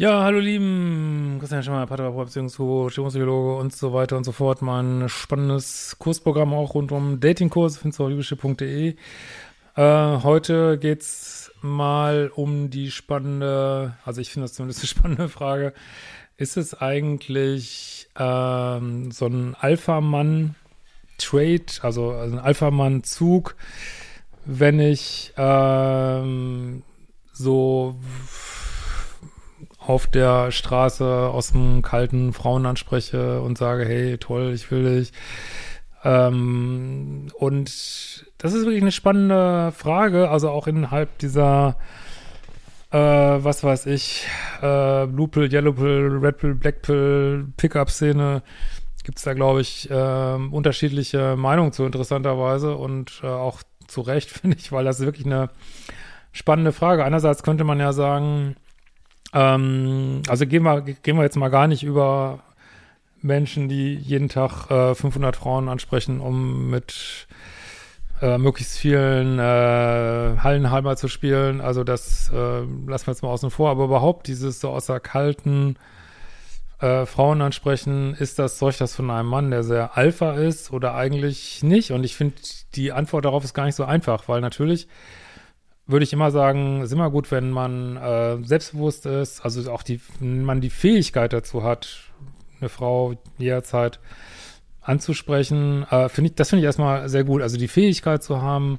Ja, hallo lieben, Christian Schemmer, Paartherapeut, Beziehungscoach, Stimmungspsychologe und so weiter und so fort. Mein spannendes Kursprogramm auch rund um Datingkurs, findest du auf liebeschiff.de. Äh, heute geht's mal um die spannende, also ich finde das zumindest eine spannende Frage. Ist es eigentlich ähm, so ein Alpha-Mann-Trade, also, also ein Alpha-Mann-Zug, wenn ich ähm, so auf der Straße aus dem kalten Frauen anspreche und sage, hey, toll, ich will dich. Ähm, und das ist wirklich eine spannende Frage, also auch innerhalb dieser, äh, was weiß ich, äh, Blue Pill, Yellow Pill, Red Pill, Black Pill, Pickup-Szene, gibt es da, glaube ich, äh, unterschiedliche Meinungen zu, interessanterweise und äh, auch zu Recht, finde ich, weil das ist wirklich eine spannende Frage. Einerseits könnte man ja sagen, ähm, also gehen wir, gehen wir jetzt mal gar nicht über Menschen, die jeden Tag äh, 500 Frauen ansprechen, um mit äh, möglichst vielen äh, Hallenhalber zu spielen. Also das äh, lassen wir jetzt mal außen vor. Aber überhaupt dieses so außer kalten äh, Frauen ansprechen, ist das, ich das von einem Mann, der sehr Alpha ist oder eigentlich nicht? Und ich finde, die Antwort darauf ist gar nicht so einfach, weil natürlich würde ich immer sagen, ist immer gut, wenn man äh, selbstbewusst ist, also auch die, wenn man die Fähigkeit dazu hat, eine Frau jederzeit anzusprechen, äh, finde ich, das finde ich erstmal sehr gut. Also die Fähigkeit zu haben,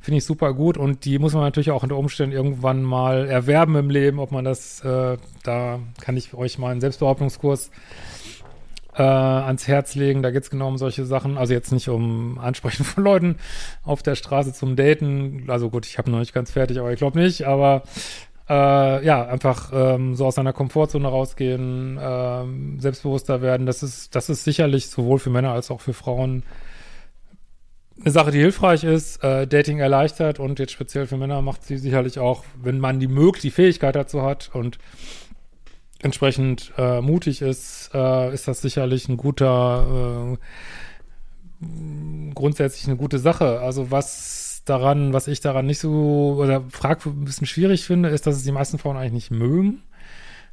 finde ich super gut und die muss man natürlich auch unter Umständen irgendwann mal erwerben im Leben, ob man das, äh, da kann ich euch mal einen Selbstbehauptungskurs äh, ans Herz legen. Da geht es genau um solche Sachen. Also jetzt nicht um Ansprechen von Leuten auf der Straße zum Daten. Also gut, ich habe noch nicht ganz fertig, aber ich glaube nicht. Aber äh, ja, einfach ähm, so aus seiner Komfortzone rausgehen, ähm, selbstbewusster werden. Das ist, das ist sicherlich sowohl für Männer als auch für Frauen eine Sache, die hilfreich ist, äh, Dating erleichtert und jetzt speziell für Männer macht sie sicherlich auch, wenn man die möglich die Fähigkeit dazu hat und entsprechend äh, mutig ist, äh, ist das sicherlich ein guter, äh, grundsätzlich eine gute Sache. Also was daran, was ich daran nicht so oder frag ein bisschen schwierig finde, ist, dass es die meisten Frauen eigentlich nicht mögen.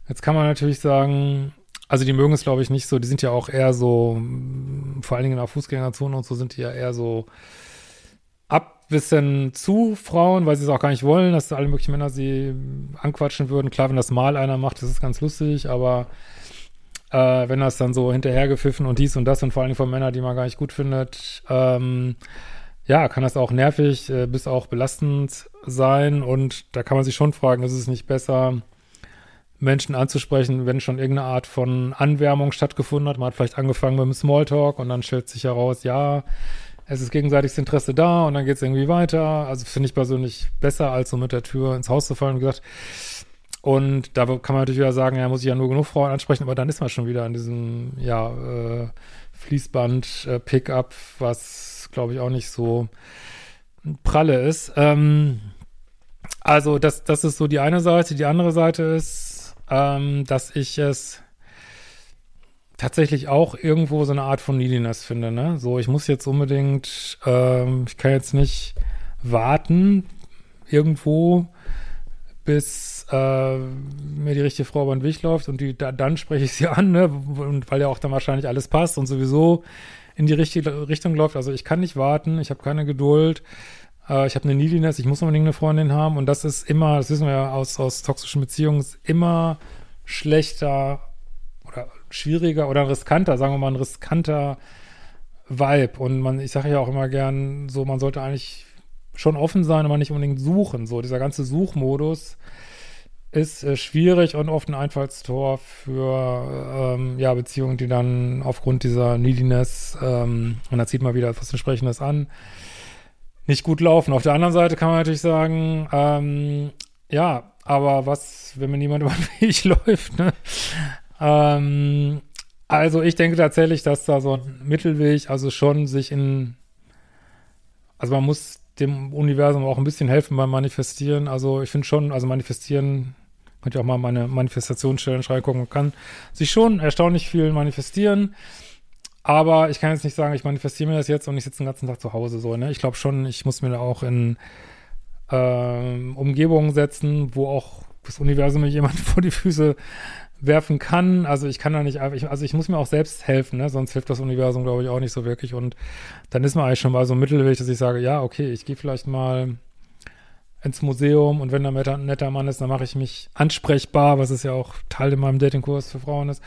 Jetzt kann man natürlich sagen, also die mögen es glaube ich nicht so, die sind ja auch eher so, vor allen Dingen in der Fußgängerzone und so sind die ja eher so bisschen zu Frauen, weil sie es auch gar nicht wollen, dass alle möglichen Männer sie anquatschen würden. Klar, wenn das mal einer macht, das ist ganz lustig, aber äh, wenn das dann so hinterhergepfiffen und dies und das und vor allem von Männern, die man gar nicht gut findet, ähm, ja, kann das auch nervig äh, bis auch belastend sein und da kann man sich schon fragen, ist es nicht besser, Menschen anzusprechen, wenn schon irgendeine Art von Anwärmung stattgefunden hat. Man hat vielleicht angefangen mit dem Smalltalk und dann stellt sich heraus, ja, es ist gegenseitiges Interesse da und dann geht es irgendwie weiter. Also finde ich persönlich besser, als so mit der Tür ins Haus zu fallen. Wie gesagt, und da kann man natürlich wieder sagen, ja, muss ich ja nur genug Frauen ansprechen, aber dann ist man schon wieder an diesem, ja, äh, Fließband äh, was glaube ich auch nicht so pralle ist. Ähm, also das, das ist so die eine Seite. Die andere Seite ist, ähm, dass ich es tatsächlich auch irgendwo so eine Art von Neediness finde, ne? So, ich muss jetzt unbedingt, ähm, ich kann jetzt nicht warten irgendwo, bis äh, mir die richtige Frau über den Weg läuft und die, da, dann spreche ich sie an, ne? Und weil ja auch dann wahrscheinlich alles passt und sowieso in die richtige Richtung läuft. Also ich kann nicht warten, ich habe keine Geduld, äh, ich habe eine Neediness, ich muss unbedingt eine Freundin haben und das ist immer, das wissen wir ja aus, aus toxischen Beziehungen, immer schlechter schwieriger oder riskanter, sagen wir mal, ein riskanter Vibe. Und man, ich sage ja auch immer gern, so, man sollte eigentlich schon offen sein, aber nicht unbedingt suchen. So, dieser ganze Suchmodus ist äh, schwierig und oft ein Einfallstor für ähm, ja, Beziehungen, die dann aufgrund dieser Neediness, ähm, und da zieht man wieder etwas entsprechendes an, nicht gut laufen. Auf der anderen Seite kann man natürlich sagen, ähm, ja, aber was, wenn mir niemand über den Weg läuft, ne? Ähm, also ich denke tatsächlich, dass da so ein Mittelweg, also schon sich in, also man muss dem Universum auch ein bisschen helfen beim Manifestieren. Also ich finde schon, also manifestieren, könnt ihr auch mal meine Manifestationsstellen reingucken, man kann sich schon erstaunlich viel manifestieren. Aber ich kann jetzt nicht sagen, ich manifestiere mir das jetzt und ich sitze den ganzen Tag zu Hause so, ne? Ich glaube schon, ich muss mir da auch in äh, Umgebungen setzen, wo auch das Universum mir jemand vor die Füße werfen kann. Also ich kann da nicht einfach, also ich muss mir auch selbst helfen, ne? sonst hilft das Universum, glaube ich, auch nicht so wirklich. Und dann ist man eigentlich schon mal so Mittelweg, dass ich sage, ja, okay, ich gehe vielleicht mal ins Museum und wenn da ein netter Mann ist, dann mache ich mich ansprechbar, was es ja auch Teil in meinem Datingkurs für Frauen ist.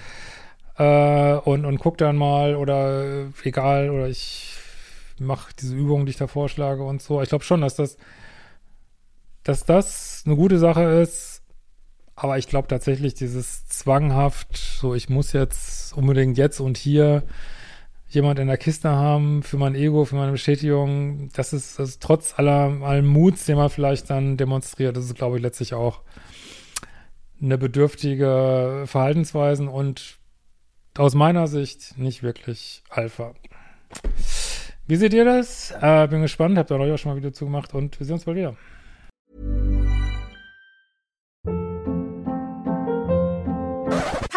Äh, und, und guck dann mal oder egal, oder ich mache diese Übungen, die ich da vorschlage und so. Ich glaube schon, dass das, dass das eine gute Sache ist, aber ich glaube tatsächlich, dieses zwanghaft, so ich muss jetzt unbedingt jetzt und hier jemand in der Kiste haben für mein Ego, für meine Bestätigung, das ist, das ist trotz aller, allem Muts, den man vielleicht dann demonstriert, das ist, glaube ich, letztlich auch eine bedürftige Verhaltensweisen und aus meiner Sicht nicht wirklich Alpha. Wie seht ihr das? Äh, bin gespannt, habt ihr euch auch schon mal Video zugemacht und wir sehen uns bald wieder.